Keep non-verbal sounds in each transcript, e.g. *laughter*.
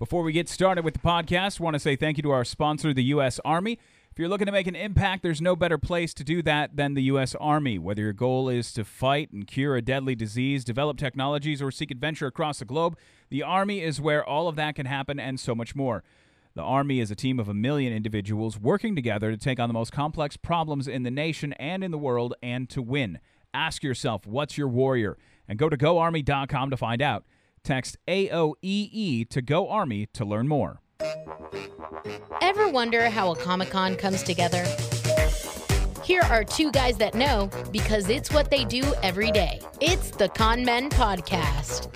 Before we get started with the podcast, I want to say thank you to our sponsor, the U.S. Army. If you're looking to make an impact, there's no better place to do that than the U.S. Army. Whether your goal is to fight and cure a deadly disease, develop technologies, or seek adventure across the globe, the Army is where all of that can happen and so much more. The Army is a team of a million individuals working together to take on the most complex problems in the nation and in the world and to win. Ask yourself, what's your warrior? And go to goarmy.com to find out. Text AOEE to Go Army to learn more. Ever wonder how a Comic Con comes together? Here are two guys that know because it's what they do every day. It's the Con Men Podcast.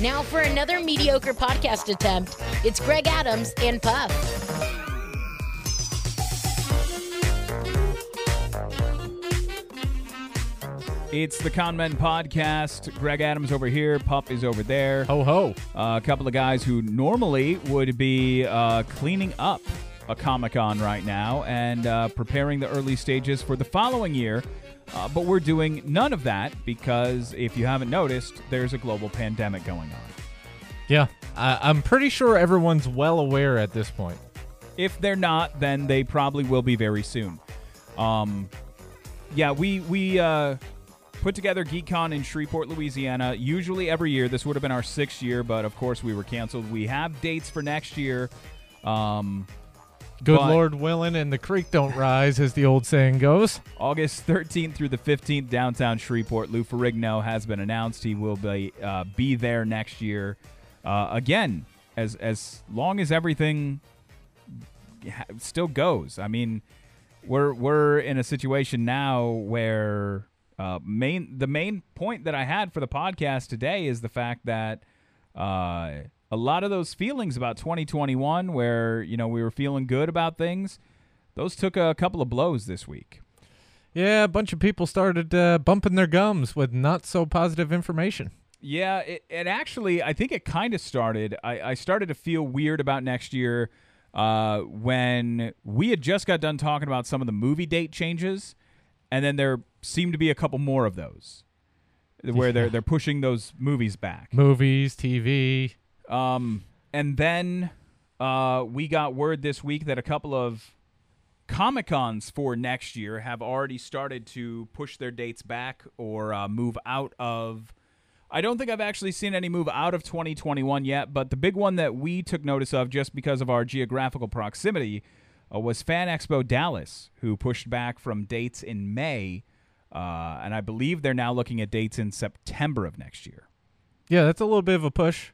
Now, for another mediocre podcast attempt, it's Greg Adams and Puff. It's the Con Men Podcast. Greg Adams over here. Pup is over there. Ho ho. Uh, a couple of guys who normally would be uh, cleaning up a Comic Con right now and uh, preparing the early stages for the following year. Uh, but we're doing none of that because if you haven't noticed, there's a global pandemic going on. Yeah, I, I'm pretty sure everyone's well aware at this point. If they're not, then they probably will be very soon. Um, yeah, we we uh, put together GeekCon in Shreveport, Louisiana. Usually every year. This would have been our sixth year, but of course we were canceled. We have dates for next year. Um, Good But- Lord willing, and the creek don't rise, as the old saying goes. August 13th through the 15th, downtown Shreveport. Lou Ferrigno has been announced. He will be uh, be there next year. Uh, again, as as long as everything ha- still goes. I mean, we're we're in a situation now where uh, main the main point that I had for the podcast today is the fact that uh, a lot of those feelings about 2021, where you know we were feeling good about things, those took a couple of blows this week. Yeah, a bunch of people started uh, bumping their gums with not so positive information. Yeah, it, it actually, I think it kind of started. I, I started to feel weird about next year uh, when we had just got done talking about some of the movie date changes, and then there seem to be a couple more of those where they're they're pushing those movies back. Movies, TV. Um, and then uh, we got word this week that a couple of Comic Cons for next year have already started to push their dates back or uh, move out of. I don't think I've actually seen any move out of 2021 yet, but the big one that we took notice of just because of our geographical proximity uh, was Fan Expo Dallas, who pushed back from dates in May. Uh, and I believe they're now looking at dates in September of next year. Yeah, that's a little bit of a push.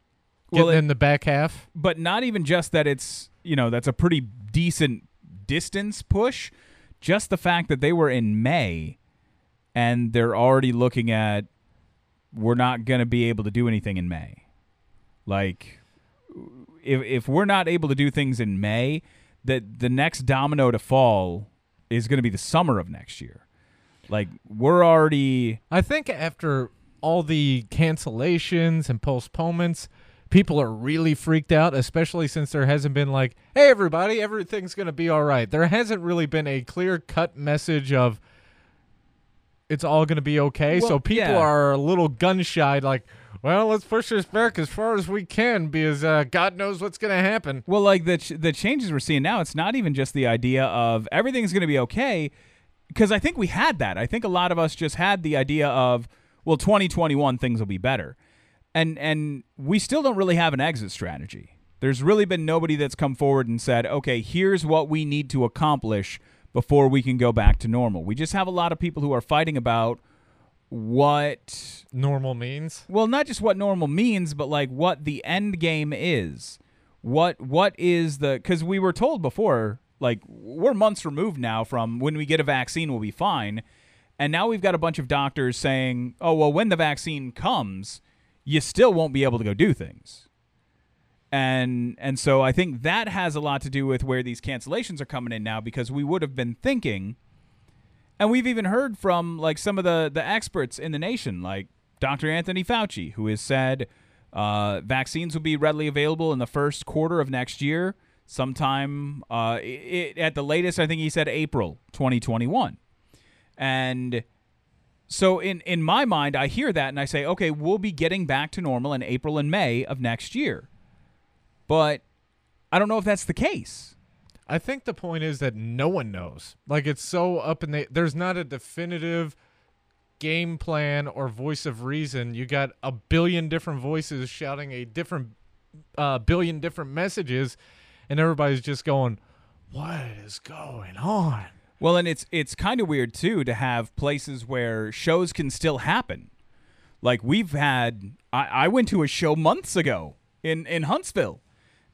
Well, it- in the back half. but not even just that it's you know that's a pretty decent distance push just the fact that they were in may and they're already looking at we're not going to be able to do anything in may like if if we're not able to do things in may that the next domino to fall is going to be the summer of next year like we're already I think after all the cancellations and postponements, people are really freaked out, especially since there hasn't been like, hey, everybody, everything's going to be all right. There hasn't really been a clear cut message of it's all going to be okay. Well, so people yeah. are a little gun shy, like, well, let's push this back as far as we can because uh, God knows what's going to happen. Well, like the ch- the changes we're seeing now, it's not even just the idea of everything's going to be okay, because I think we had that. I think a lot of us just had the idea of, well, 2021 things will be better, and and we still don't really have an exit strategy. There's really been nobody that's come forward and said, okay, here's what we need to accomplish before we can go back to normal. We just have a lot of people who are fighting about what Normal means. well, not just what normal means, but like what the end game is. What what is the cuz we were told before like we're months removed now from when we get a vaccine we'll be fine. And now we've got a bunch of doctors saying, "Oh, well when the vaccine comes, you still won't be able to go do things." And and so I think that has a lot to do with where these cancellations are coming in now because we would have been thinking and we've even heard from like some of the the experts in the nation, like Dr. Anthony Fauci, who has said uh, vaccines will be readily available in the first quarter of next year, sometime uh, i i at the latest. I think he said April 2021, and so in in my mind, I hear that and I say, okay, we'll be getting back to normal in April and May of next year. but I don't know if that's the case. I think the point is that no one knows. Like it's so up in the there's not a definitive game plan or voice of reason. You got a billion different voices shouting a different uh, billion different messages, and everybody's just going, "What is going on?" Well, and it's it's kind of weird too to have places where shows can still happen. Like we've had, I, I went to a show months ago in in Huntsville,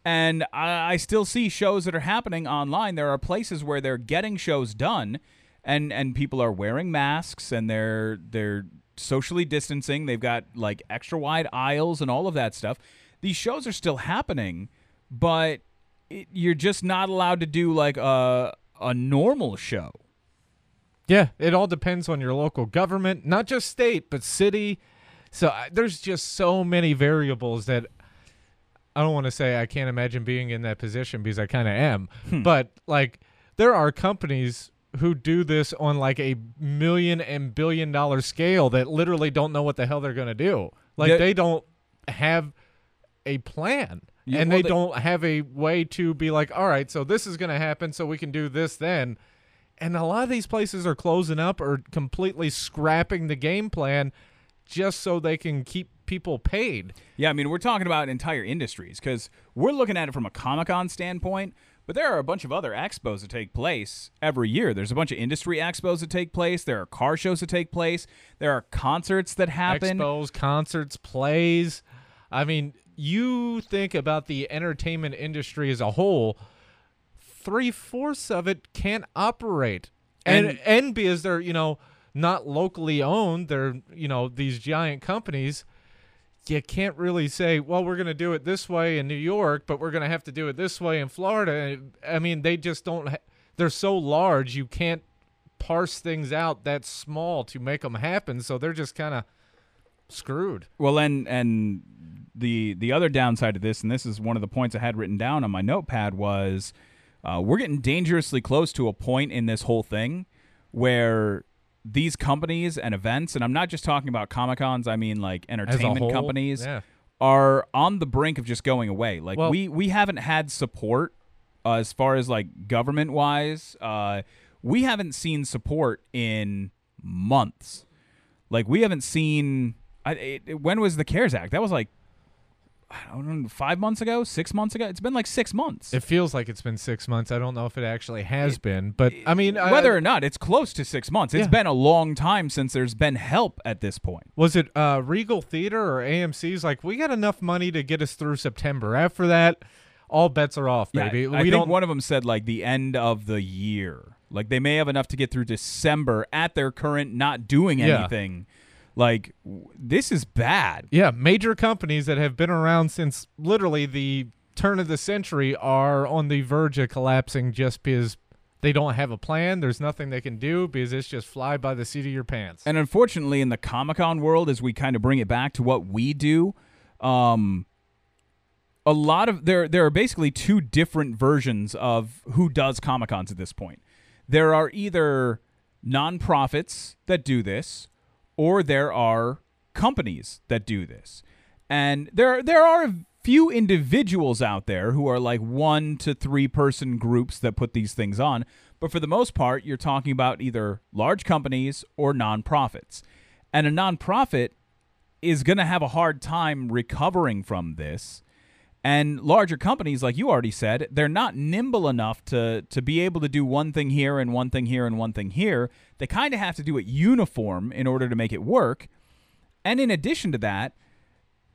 and I, I still see shows that are happening online. There are places where they're getting shows done, and and people are wearing masks and they're they're socially distancing. They've got like extra wide aisles and all of that stuff. These shows are still happening, but it, you're just not allowed to do like a a normal show. Yeah, it all depends on your local government, not just state, but city. So there's just so many variables that I don't want to say I can't imagine being in that position because I kind of am. Hmm. But like there are companies who do this on like a million and billion dollar scale that literally don't know what the hell they're going to do. Like Yeah. they don't have a plan. Yeah, and well, they they- don't have a way to be like, all right, so this is going to happen, so we can do this then. And a lot of these places are closing up or completely scrapping the game plan just so they can keep people paid. Yeah, I mean, we're talking about entire industries because we're looking at it from a Comic Con standpoint, but there are a bunch of other expos that take place every year. There's a bunch of industry expos that take place. There are car shows that take place. There are concerts that happen. Expos, concerts, plays. I mean, you think about the entertainment industry as a whole, three fourths of it can't operate. And, And- and because they're, you know, not locally owned, they're, you know, these giant companies. You can't really say, well, we're going to do it this way in New York, but we're going to have to do it this way in Florida. I mean, they just don't, ha- they're so large, you can't parse things out that small to make them happen. So they're just kind of screwed. Well, and and the the other downside of this, and this is one of the points I had written down on my notepad, was uh, we're getting dangerously close to a point in this whole thing where these companies and events, and I'm not just talking about comic cons, I mean like entertainment whole, companies, yeah. are on the brink of just going away. Like Well- we we haven't had support uh, as far as like government wise. Uh, we haven't seen support in months. Like we haven't seen. I, it, when was the CARES Act? That was like I don't know, five months ago, six months ago. It's been like six months. It feels like it's been six months. I don't know if it actually has been, but I mean, I- Whether or not it's close to six months, it's Yeah. been a long time since there's been help at this point. was it uh, Regal Theater or AMC's? Like, we got enough money to get us through September. After that, all bets are off, Yeah, baby. I we think don't. one of them said like the end of the year. Like they may have enough to get through December at their current not doing Yeah. Anything. Like w- this is bad. yeah, major companies that have been around since literally the turn of the century are on the verge of collapsing just because they don't have a plan. There's nothing they can do because it's just fly by the seat of your pants. And unfortunately, in the Comic Con world, as we kind of bring it back to what we do, um, a lot of there there are basically two different versions of who does Comic Cons at this point. There are either nonprofits that do this, or there are companies that do this. And there there are a few individuals out there who are like one to three person groups that put these things on, but for the most part you're talking about either large companies or nonprofits. And a nonprofit is going to have a hard time recovering from this. And larger companies, like you already said, they're not nimble enough to to be able to do one thing here and one thing here and one thing here. They kind of have to do it uniform in order to make it work. And in addition to that,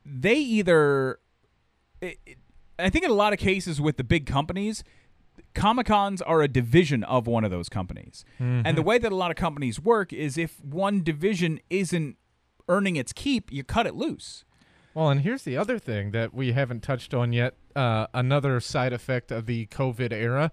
they either it, it- I think in a lot of cases with the big companies, Comic Cons are a division of one of those companies. And the mm-hmm. way that a lot of companies work is if one division isn't earning its keep, you cut it loose. Well, and here's the other thing that we haven't touched on yet. Uh, another side effect of the COVID era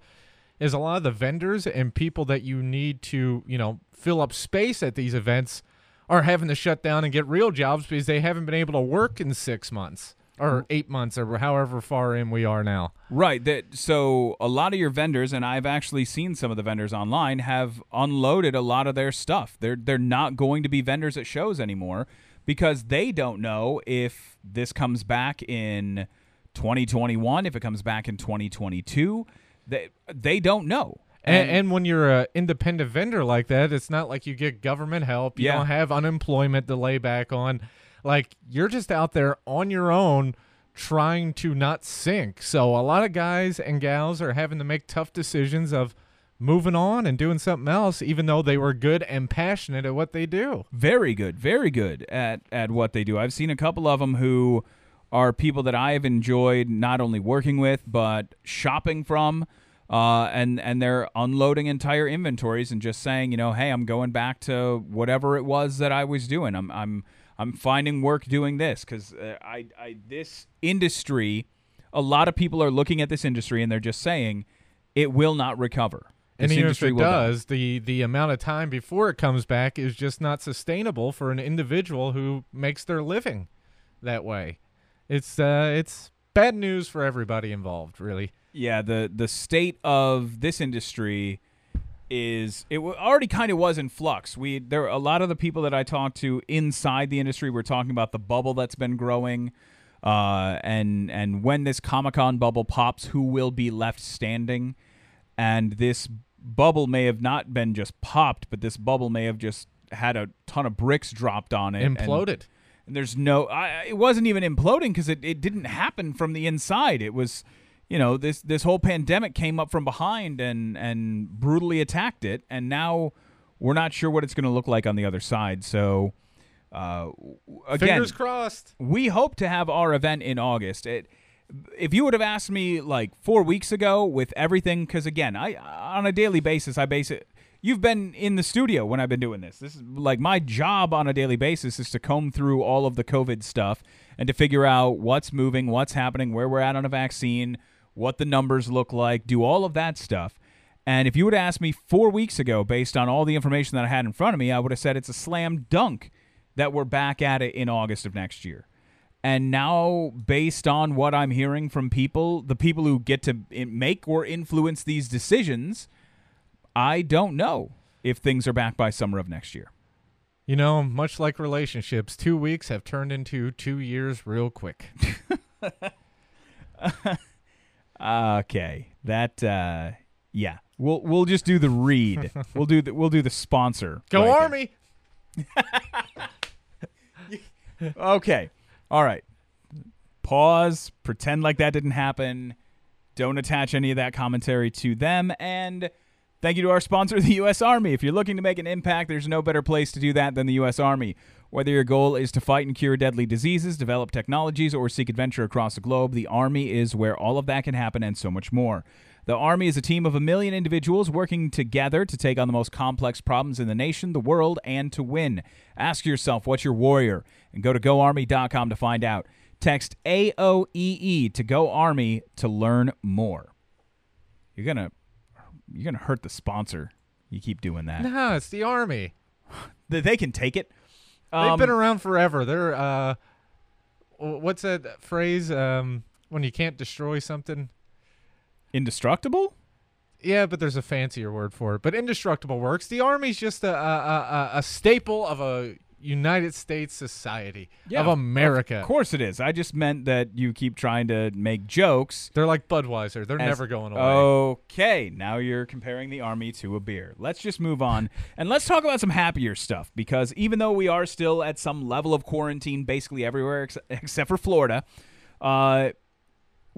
is a lot of the vendors and people that you need to, you know, fill up space at these events are having to shut down and get real jobs because they haven't been able to work in six months or eight months or however far in we are now. Right. That so a lot of your vendors, and I've actually seen some of the vendors online, have unloaded a lot of their stuff. They're they're not going to be vendors at shows anymore because they don't know if this comes back in 2021, if it comes back in 2022, they they don't know. And, and when you're an independent vendor like that, it's not like you get government help. You Yeah. don't have unemployment to lay back on. Like you're just out there on your own trying to not sink. So a lot of guys and gals are having to make tough decisions of moving on and doing something else, even though they were good and passionate at what they do. very good, very good at at what they do. I've seen a couple of them who are people that I have enjoyed not only working with but shopping from. Uh, and and they're unloading entire inventories and just saying, you know, hey, I'm going back to whatever it was that I was doing. I'm I'm I'm finding work doing this because uh, I I this industry, a lot of people are looking at this industry and they're just saying it will not recover. And This even if industry it will die. does, the the amount of time before it comes back is just not sustainable for an individual who makes their living that way. It's uh it's bad news for everybody involved, really. yeah the the state of this industry is it already kind of was in flux we there a lot of the people that i talked to inside the industry were talking about the bubble that's been growing uh, and and when this comic-con bubble pops who will be left standing and this bubble may have not been just popped but this bubble may have just had a ton of bricks dropped on it and- Imploded. and there's no I, it wasn't even imploding because it, it didn't happen from the inside it was you know this this whole pandemic came up from behind and and brutally attacked it and now we're not sure what it's going to look like on the other side so uh, again Fingers crossed. we hope to have our event in August. It, if you would have asked me like four weeks ago with everything, because again, I on a daily basis, I base it. You've been in the studio when I've been doing this. This is like my job on a daily basis is to comb through all of the COVID stuff and to figure out what's moving, what's happening, where we're at on a vaccine, what the numbers look like, do all of that stuff. And if you would have asked me four weeks ago, based on all the information that I had in front of me, I would have said it's a slam dunk that we're back at it in August of next year. And now, based on what I'm hearing from people, the people who get to make or influence these decisions, I don't know if things are back by summer of next year. You know, much like relationships, two weeks have turned into two years real quick. *laughs* Okay, that uh, yeah, we'll we'll just do the read. *laughs* we'll do the we'll do the sponsor. Go right. Army! *laughs* Okay. All right. Pause. Pretend like that didn't happen. Don't attach any of that commentary to them. And thank you to our sponsor, *laughs* the U.S. Army. If you're looking to make an impact, there's no better place to do that than the U.S. Army. Whether your goal is to fight and cure deadly diseases, develop technologies, or seek adventure across the globe, the Army is where all of that can happen and so much more. The Army is a team of a million individuals working together to take on the most complex problems in the nation, the world, and to win. Ask yourself, what's your warrior? And go to goarmy.com to find out. Text AOEE E to Go Army to learn more. You're gonna you're gonna hurt the sponsor. You keep doing that. No, it's the Army. *laughs* They, they can take it. They've Um, been around forever. They're, uh, what's that phrase? Um, when you can't destroy something? Indestructible. Yeah, but there's a fancier word for it. But indestructible works. The Army's just a, a, a, a staple of a United States society, Yeah, of America. Of course it is. I just meant that you keep trying to make jokes. They're like Budweiser. They're as- never going away. Okay, now you're comparing the army to a beer. Let's just move on *laughs* and let's talk about some happier stuff because even though we are still at some level of quarantine basically everywhere ex- except for Florida, uh,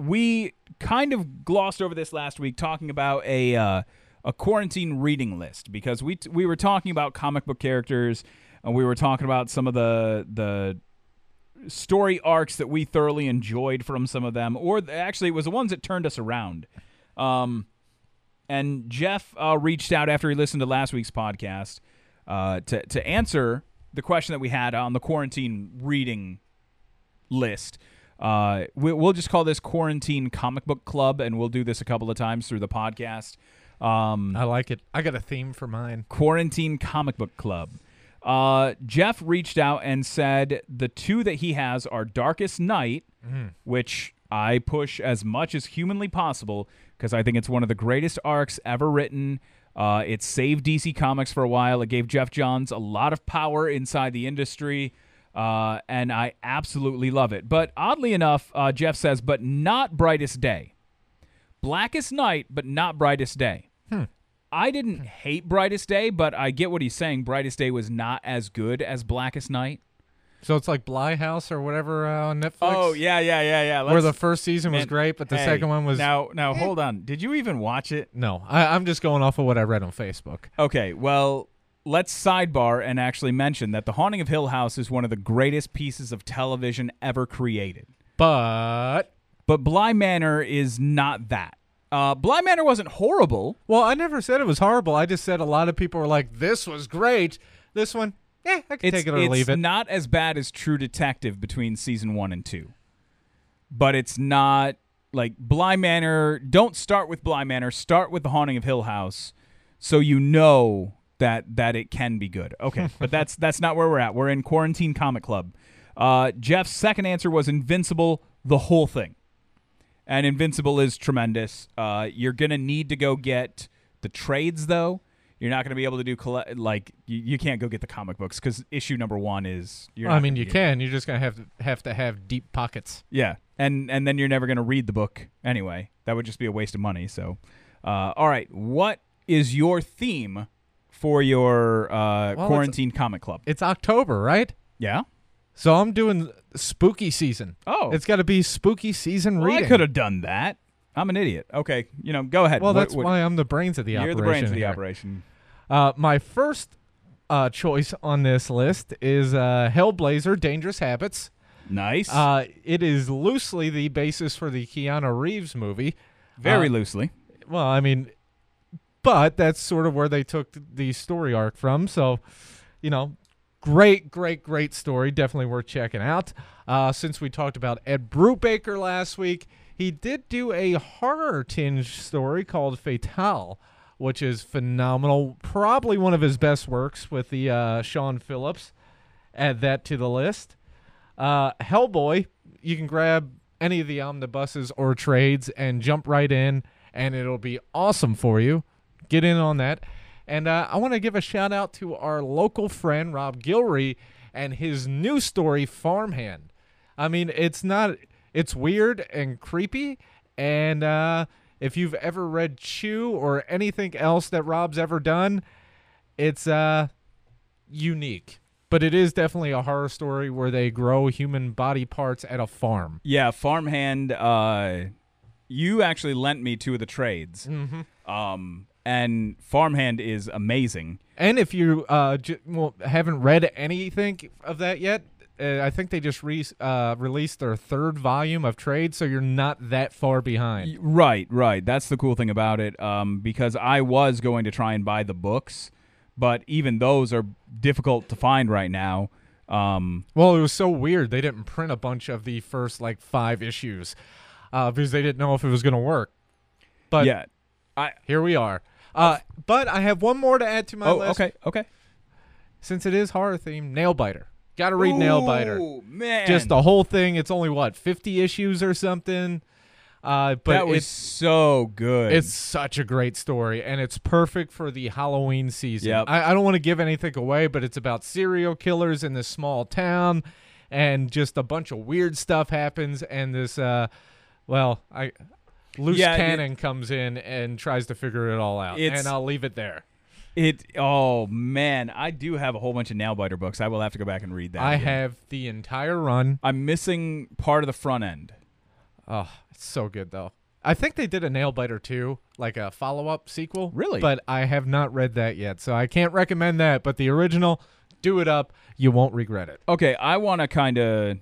we kind of glossed over this last week talking about a uh, a quarantine reading list because we t- we were talking about comic book characters and we were talking about some of the the story arcs that we thoroughly enjoyed from some of them, or th- actually, it was the ones that turned us around. Um, and Jeff uh, reached out after he listened to last week's podcast uh, to to answer the question that we had on the quarantine reading list. Uh, we, we'll just call this quarantine comic book club, and we'll do this a couple of times through the podcast. Um, I like it. I got a theme for mine. Quarantine Comic Book Club. Uh, Jeff reached out and said the two that he has are Darkest Night, which I push as much as humanly possible because I think it's one of the greatest arcs ever written. Uh, it saved DC Comics for a while. It gave Geoff Johns a lot of power inside the industry. Uh, and I absolutely love it. But oddly enough, uh, Jeff says, but not Brightest Day. Blackest Night, but not Brightest Day. I didn't hate Brightest Day, but I get what he's saying. Brightest Day was not as good as Blackest Night. So it's like Bly House or whatever uh, on Netflix. Oh yeah, yeah, yeah, yeah. where Let's- the first season was man, great, but the hey, second one was now. Now hold on. Did you even watch it? no. I, I'm just going off of what I read on Facebook. Okay, well, let's sidebar and actually mention that The Haunting of Hill House is one of the greatest pieces of television ever created. But But Bly Manor is not that. Uh, Bly Manor wasn't horrible. well, I never said it was horrible. I just said a lot of people were like, "This was great." This one, yeah, I can It's, take it or leave it. It's not as bad as True Detective between season one and two. But it's not like Bly Manor. Don't start with Bly Manor. Start with The Haunting of Hill House so you know that that it can be good. Okay, *laughs* but that's that's not where we're at. We're in Quarantine Comic Club. Uh, Jeff's second answer was Invincible, the whole thing. And Invincible is tremendous. Uh, you're gonna need to go get the trades though. You're not gonna be able to do collect like you, you can't go get the comic books because issue number one is. You're I mean, you can. You're just gonna have to have to have deep pockets. Yeah, and and then you're never gonna read the book anyway. That would just be a waste of money. So, uh, all right, what is your theme for your uh, it's- quarantine comic club? It's October, right? Yeah. So I'm doing spooky season. Oh, It's got to be spooky season well, I could have done that. I'm an idiot. Okay, you know, go ahead. Well, What- that's what- why I'm the brains of the operation. you're the brains of the here. operation. Uh, my first uh, choice on this list is uh, Hellblazer: Dangerous Habits. Nice. Uh, it is loosely the basis for the Keanu Reeves movie. Very uh, loosely. Well, I mean, but that's sort of where they took the story arc from. So, you know, great, great, great story. Definitely worth checking out. Uh, since we talked about Ed Brubaker last week, he did do a horror tinge story called Fatale, which is phenomenal. Probably one of his best works with the uh, Sean Phillips. Add that to the list. Uh, Hellboy, you can grab any of the omnibuses or trades and jump right in, and it'll be awesome for you. Get in on that. And uh, I want to give a shout out to our local friend, Rob Guillory, and his new story, Farmhand. I mean, it's not, it's weird and creepy. And uh, if you've ever read Chew or anything else that Rob's ever done, it's uh, unique. But it is definitely a horror story where they grow human body parts at a farm. Yeah, farmhand. Uh, you actually lent me two of the trades. Mm-hmm. Um, and farmhand is amazing. And if you uh, j- well, haven't read anything of that yet, uh, I think they just re- uh, released their third volume of trade, so you're not that far behind. Right, right. That's the cool thing about it. Um, because I was going to try and buy the books, but even those are difficult to find right now. Um, Well, it was so weird. They didn't print a bunch of the first like five issues uh, because they didn't know if it was going to work. But yeah. I. here we are. Uh, but I have one more to add to my Oh, list. okay, okay. Since it is horror themed, Nailbiter. Got to read Nailbiter. Ooh, man. Just the whole thing. It's only what fifty issues or something. Uh, but that was it's so good. it's such a great story, and it's perfect for the Halloween season. Yep. I, I don't want to give anything away, but it's about serial killers in this small town, and just a bunch of weird stuff happens, and this uh, well, I loose Yeah, it- cannon comes in and tries to figure it all out, and I'll leave it there. it. Oh man, I do have a whole bunch of Nailbiter books. I will have to go back and read that. I again. have the entire run. I'm missing part of the front end. Oh, it's so good though. I think they did a Nailbiter too, like a follow up sequel. Really? But I have not read that yet, so I can't recommend that. But the original, do it up. You won't regret it. Okay, I want to kind of.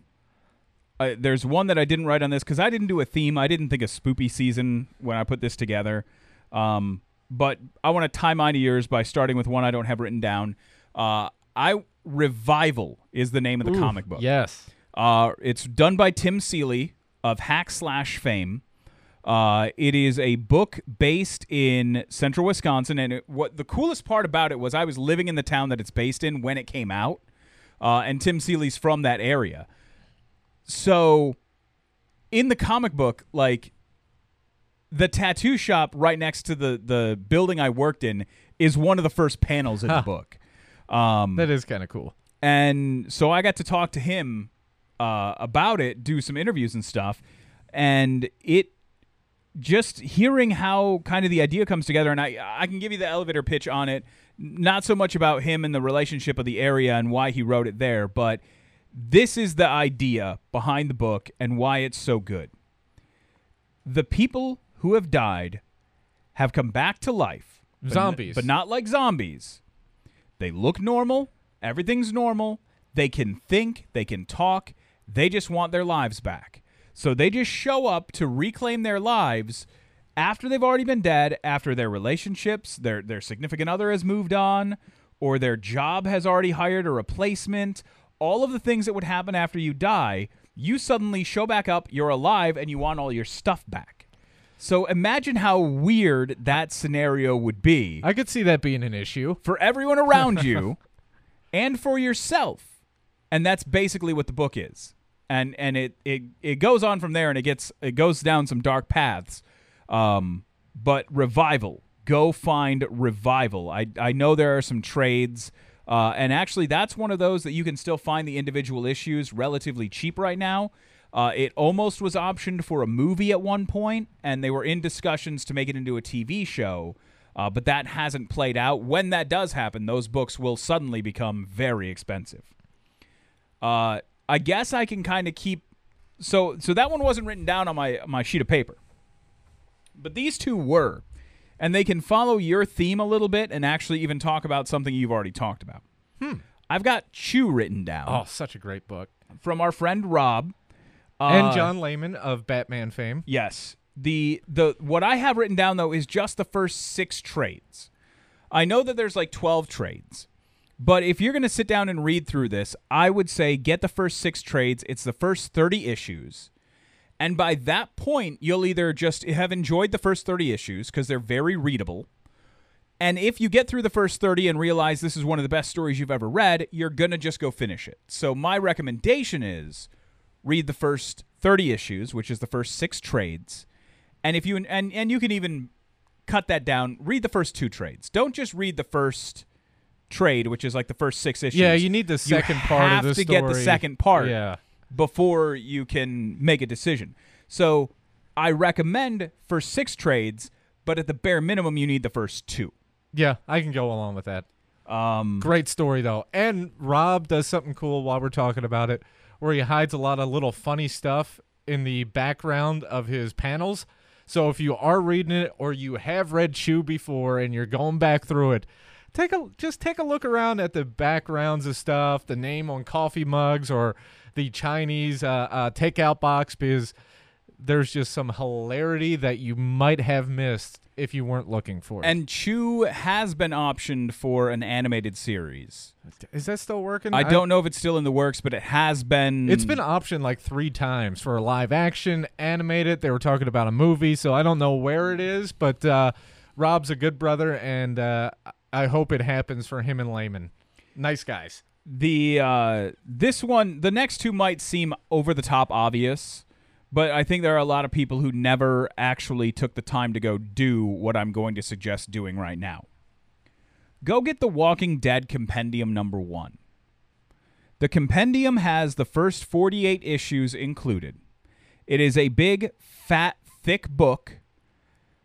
Uh, there's one that I didn't write on this because I didn't do a theme. I didn't think of spoopy season when I put this together. Um, but I want to tie mine to yours by starting with one I don't have written down. Uh, I revival is the name of the Ooh, comic book. Yes. Uh, it's done by Tim Seeley of Hack Slash fame. Uh, it is a book based in central Wisconsin, and it, what the coolest part about it was I was living in the town that it's based in when it came out, uh, and Tim Seeley's from that area. So, in the comic book, like the tattoo shop right next to the the building I worked in is one of the first panels in the book. Um, That is kind of cool. And so I got to talk to him uh, about it, do some interviews and stuff, and it just hearing how kind of the idea comes together. And I I can give you the elevator pitch on it, not so much about him and the relationship of the area and why he wrote it there, but this is the idea behind the book and why it's so good. The people who have died have come back to life. but n- Zombies. but not like zombies. They look normal. Everything's normal. They can think. They can talk. They just want their lives back. So they just show up to reclaim their lives after they've already been dead, after their relationships, their their significant other has moved on, or their job has already hired a replacement. All of the things that would happen after you die, you suddenly show back up, you're alive, and you want all your stuff back. So imagine how weird that scenario would be I could see that being an issue. for everyone around *laughs* you and for yourself. And that's basically what the book is. And and it, it it goes on from there and it gets it goes down some dark paths. Um but revival. Go find revival. I I know there are some trades uh, and actually that's one of those that you can still find the individual issues relatively cheap right now. Uh, it almost was optioned for a movie at one point, and they were in discussions to make it into a TV show. Uh, but that hasn't played out. When that does happen, those books will suddenly become very expensive. Uh, I guess I can kind of keep. So, so that one wasn't written down on my my sheet of paper, but these two were, and they can follow your theme a little bit and actually even talk about something you've already talked about. Hmm. I've got Chew written down Oh, such a great book. from our friend Rob and Uh, John Layman of Batman fame. Yes. The the what I have written down though is just the first 6 trades. I know that there's like 12 trades. But if you're going to sit down and read through this, I would say get the first 6 trades. It's the first 30 issues. And by that point, you'll either just have enjoyed the first 30 issues because they're very readable. And if you get through the first 30 and realize this is one of the best stories you've ever read, you're going to just go finish it. So my recommendation is read the first 30 issues, which is the first 6 trades. And if you and and you can even cut that down, read the first 2 trades. Don't just read the first trade, which is like the first 6 issues. Yeah, you need the second part have of the to get the second part Yeah. Before you can make a decision. So I recommend for six trades, but at the bare minimum, you need the first two. Yeah, I can go along with that. Um, Great story though. And Rob does something cool while we're talking about it, where he hides a lot of little funny stuff in the background of his panels. So if you are reading it or you have read Chew before and you're going back through it, take a just take a look around at the backgrounds of stuff, the name on coffee mugs or the Chinese uh, uh, takeout box, because there's just some hilarity that you might have missed if you weren't looking for it. and Chew has been optioned for an animated series. is that still working? I don't know if it's still in the works, but it has been. It's been optioned like three times for a live action, animated. They were talking about a movie, so I don't know where it is, but uh, Rob's a good brother, and uh, I hope it happens for him and Layman. Nice guys. the uh, this one. The next two might seem over the top obvious, but I think there are a lot of people who never actually took the time to go do what I'm going to suggest doing right now. Go get the Walking Dead Compendium number one. The compendium has the first 48 issues included. It is a big, fat, thick book,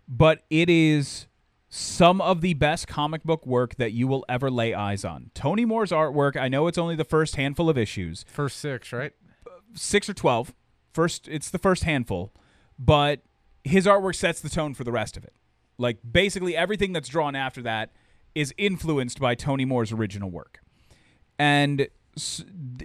but it is some of the best comic book work that you will ever lay eyes on. Tony Moore's artwork, I know it's only the first handful of issues, First six, right? six or 12. First, it's the first handful, but his artwork sets the tone for the rest of it. Like, basically, everything that's drawn after that is influenced by Tony Moore's original work. And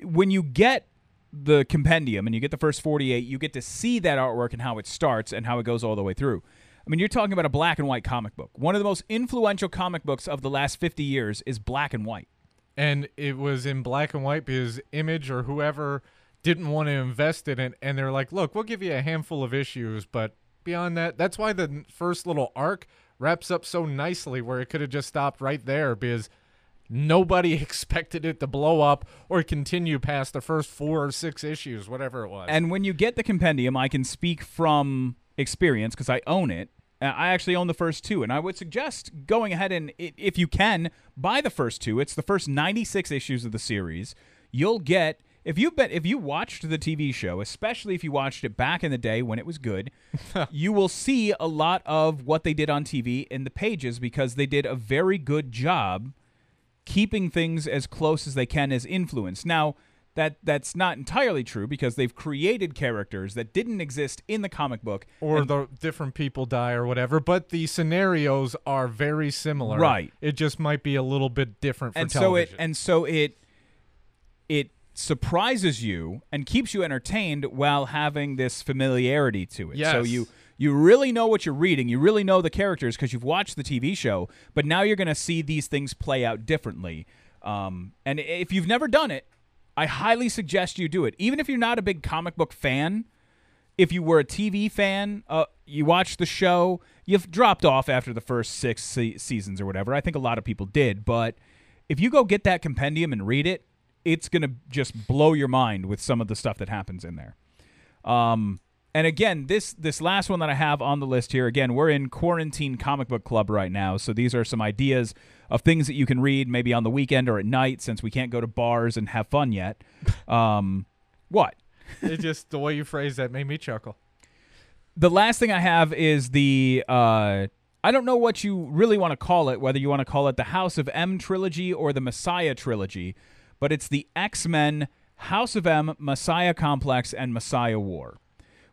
when you get the compendium and you get the first 48, you get to see that artwork and how it starts and how it goes all the way through. I mean, you're talking about a black and white comic book. One of the most influential comic books of the last 50 years is black and white. And it was in black and white because Image or whoever didn't want to invest in it, and they're like, "Look, we'll give you a handful of issues, but beyond that, that's why the first little arc wraps up so nicely, where it could have just stopped right there because." Nobody *laughs* expected it to blow up or continue past the first four or six issues, whatever it was. And when you get the compendium, I can speak from experience because I own it. Uh, I actually own the first two, and I would suggest going ahead and, if you can, buy the first two. It's the first 96 issues of the series. You'll get if you've been if you watched the TV show, especially if you watched it back in the day when it was good, *laughs* you will see a lot of what they did on TV in the pages because they did a very good job keeping things as close as they can as influence. Now, that that's not entirely true because they've created characters that didn't exist in the comic book or and- the different people die or whatever, but the scenarios are very similar. Right. It just might be a little bit different for and so television. it and so it it surprises you and keeps you entertained while having this familiarity to it. So you you really know what you're reading. You really know the characters because you've watched the TV show. But now you're going to see these things play out differently. Um, and if you've never done it, I highly suggest you do it. Even if you're not a big comic book fan, if you were a TV fan, uh, you watched the show, you've dropped off after the first six se- seasons or whatever. I think a lot of people did, but if you go get that compendium and read it, it's gonna just blow your mind with some of the stuff that happens in there. Um, and again, this this last one that I have on the list here, again, we're in quarantine comic book club right now, so these are some ideas of things that you can read maybe on the weekend or at night since we can't go to bars and have fun yet. *laughs* Um, what? it just the way you phrased that made me chuckle. the last thing I have is the uh I don't know what you really want to call it, whether you want to call it the House of M trilogy or the Messiah trilogy, but it's the X-Men House of M, Messiah Complex and Messiah War,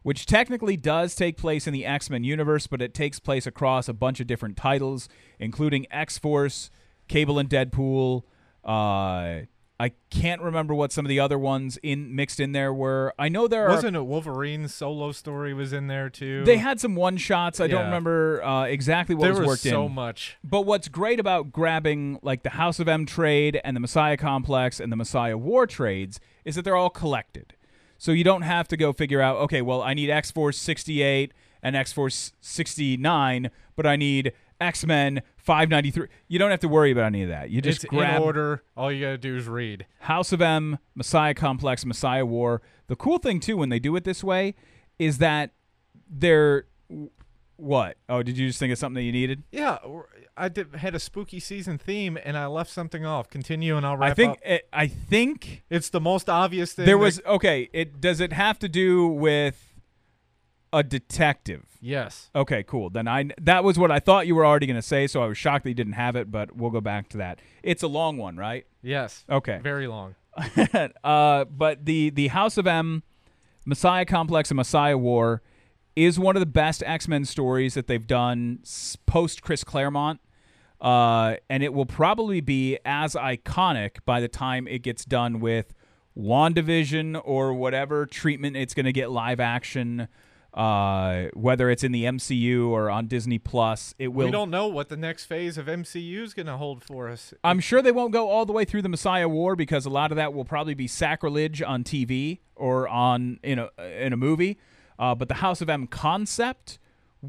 which technically does take place in the X-Men universe, but it takes place across a bunch of different titles, including X-Force, Cable and Deadpool, uh I can't remember what some of the other ones in mixed in there were. I know there Wasn't a Wolverine solo story was in there too? they had some one shots. I don't remember uh, exactly what there was was worked so in. much. But what's great about grabbing like the House of M trade and the Messiah Complex and the Messiah War trades is that they're all collected. So you don't have to go figure out, okay, well, I need X Force 68 and X Force 69, but I need X Men 593. You don't have to worry about any of that. You just It's grab in order. All you gotta do is read. House of M, Messiah Complex, Messiah War. The cool thing too when they do it this way is that they're what? Oh, did you just think of something that you needed? Yeah, I did, had a spooky season theme and I left something off. Continue and I'll wrap I think it, I think It's the most obvious thing. there was okay. It does it have to do with a detective? yes. Okay, cool. Then I that was what I thought you were already going to say, so I was shocked that you didn't have it, but we'll go back to that. It's a long one, right? Yes. Okay. Very long. *laughs* uh, but the the House of M, Messiah Complex, and Messiah War is one of the best X Men stories that they've done post Chris Claremont. Uh, and it will probably be as iconic by the time it gets done with WandaVision or whatever treatment it's going to get live action, uh, whether it's in the MCU or on Disney Plus. It will we don't know what the next phase of MCU is going to hold for us. I'm sure they won't go all the way through the Messiah War because a lot of that will probably be sacrilege on TV or on in a in a movie. Uh, but the House of M concept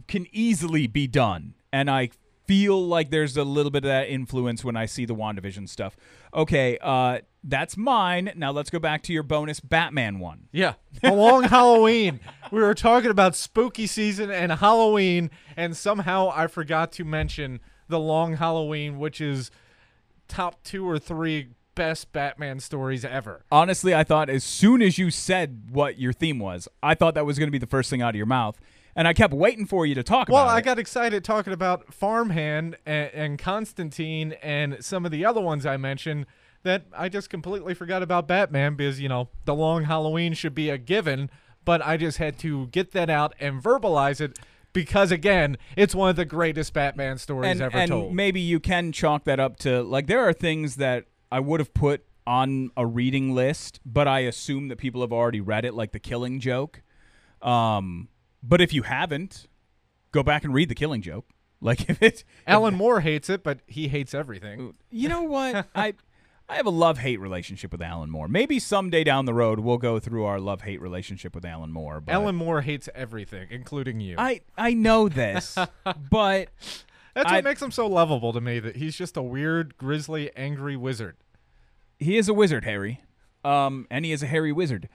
can easily be done, and I feel like there's a little bit of that influence when I see the WandaVision stuff. Okay, uh, that's mine. Now let's go back to your bonus Batman one. Yeah. *laughs* A long Halloween. We were talking about spooky season and Halloween, and somehow I forgot to mention the long Halloween, which is top two or three best Batman stories ever. Honestly, I thought as soon as you said what your theme was, I thought that was going to be the first thing out of your mouth, and I kept waiting for you to talk about. Well, about I it. got excited talking about Farmhand and, and Constantine and some of the other ones I mentioned that I just completely forgot about Batman because, you know, the long Halloween should be a given, but I just had to get that out and verbalize it because, again, it's one of the greatest Batman stories and, ever and told. maybe you can chalk that up to like there are things that I would have put on a reading list, but I assume that people have already read it, like The Killing Joke. Um, but if you haven't, go back and read The Killing Joke. *laughs* Like if it, Alan Moore hates it, but he hates everything. you know what *laughs* I. I have a love hate relationship with Alan Moore. Maybe someday down the road we'll go through our love hate relationship with Alan Moore. But Alan Moore hates everything, including you. I I know this, *laughs* but That's I- what makes him so lovable to me, that he's just a weird, grizzly, angry wizard. he is a wizard, Harry. Um, and he is a hairy wizard.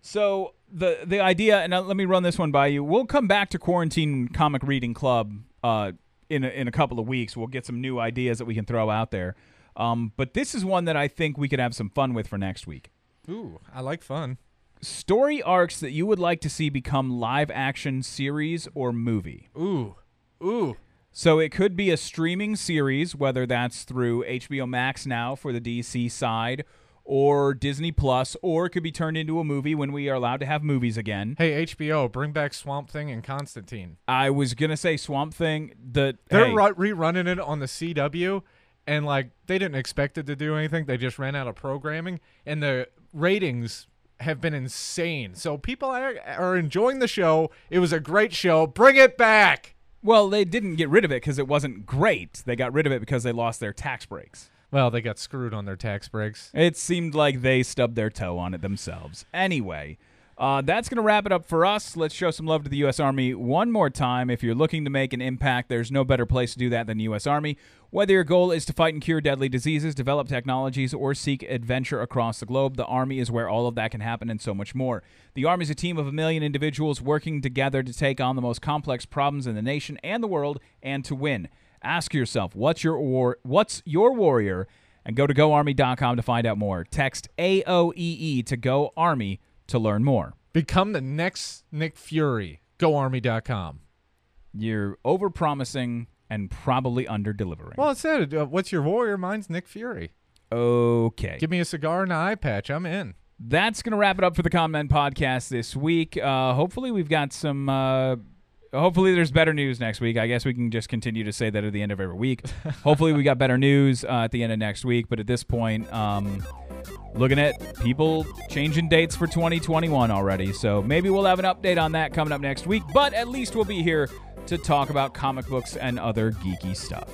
So the the idea, and uh, let me run this one by you. We'll come back to quarantine comic reading club uh, in a, in a couple of weeks. We'll get some new ideas that we can throw out there. Um, but this is one that I think we could have some fun with for next week. Ooh, I like fun. Story arcs that you would like to see become live action series or movie. Ooh, ooh. So it could be a streaming series, whether that's through HBO Max now for the DC side or Disney Plus, or it could be turned into a movie when we are allowed to have movies again. Hey HBO, bring back Swamp Thing and Constantine. I was gonna say Swamp Thing. The They're hey, ru- rerunning it on the CW, and like they didn't expect it to do anything. They just ran out of programming, and the ratings have been insane. So people are, are enjoying the show. It was a great show. Bring it back. Well, they didn't get rid of it because it wasn't great. They got rid of it because they lost their tax breaks. Well, they got screwed on their tax breaks. It seemed like they stubbed their toe on it themselves. Anyway, uh, that's going to wrap it up for us. Let's show some love to the U.S. Army one more time. If you're looking to make an impact, there's no better place to do that than the U.S. Army. Whether your goal is to fight and cure deadly diseases, develop technologies, or seek adventure across the globe, the Army is where all of that can happen and so much more. The Army is a team of a million individuals working together to take on the most complex problems in the nation and the world and to win. Ask yourself, what's your war- what's your warrior? And go to goarmy.com to find out more. Text AOEE to go army to learn more. Become the next Nick Fury. GoArmy.com. You're overpromising and probably under delivering. Well, it said, uh, "What's your warrior?" Mine's Nick Fury. okay. Give me a cigar and an eye patch. I'm in. That's going to wrap it up for the Comment Podcast this week. Uh, hopefully, we've got some. Uh, hopefully, there's better news next week. I guess we can just continue to say that at the end of every week. *laughs* hopefully, we got better news uh, at the end of next week. But at this point, um, looking at people changing dates for 2021 already. So maybe we'll have an update on that coming up next week. But at least we'll be here to talk about comic books and other geeky stuff.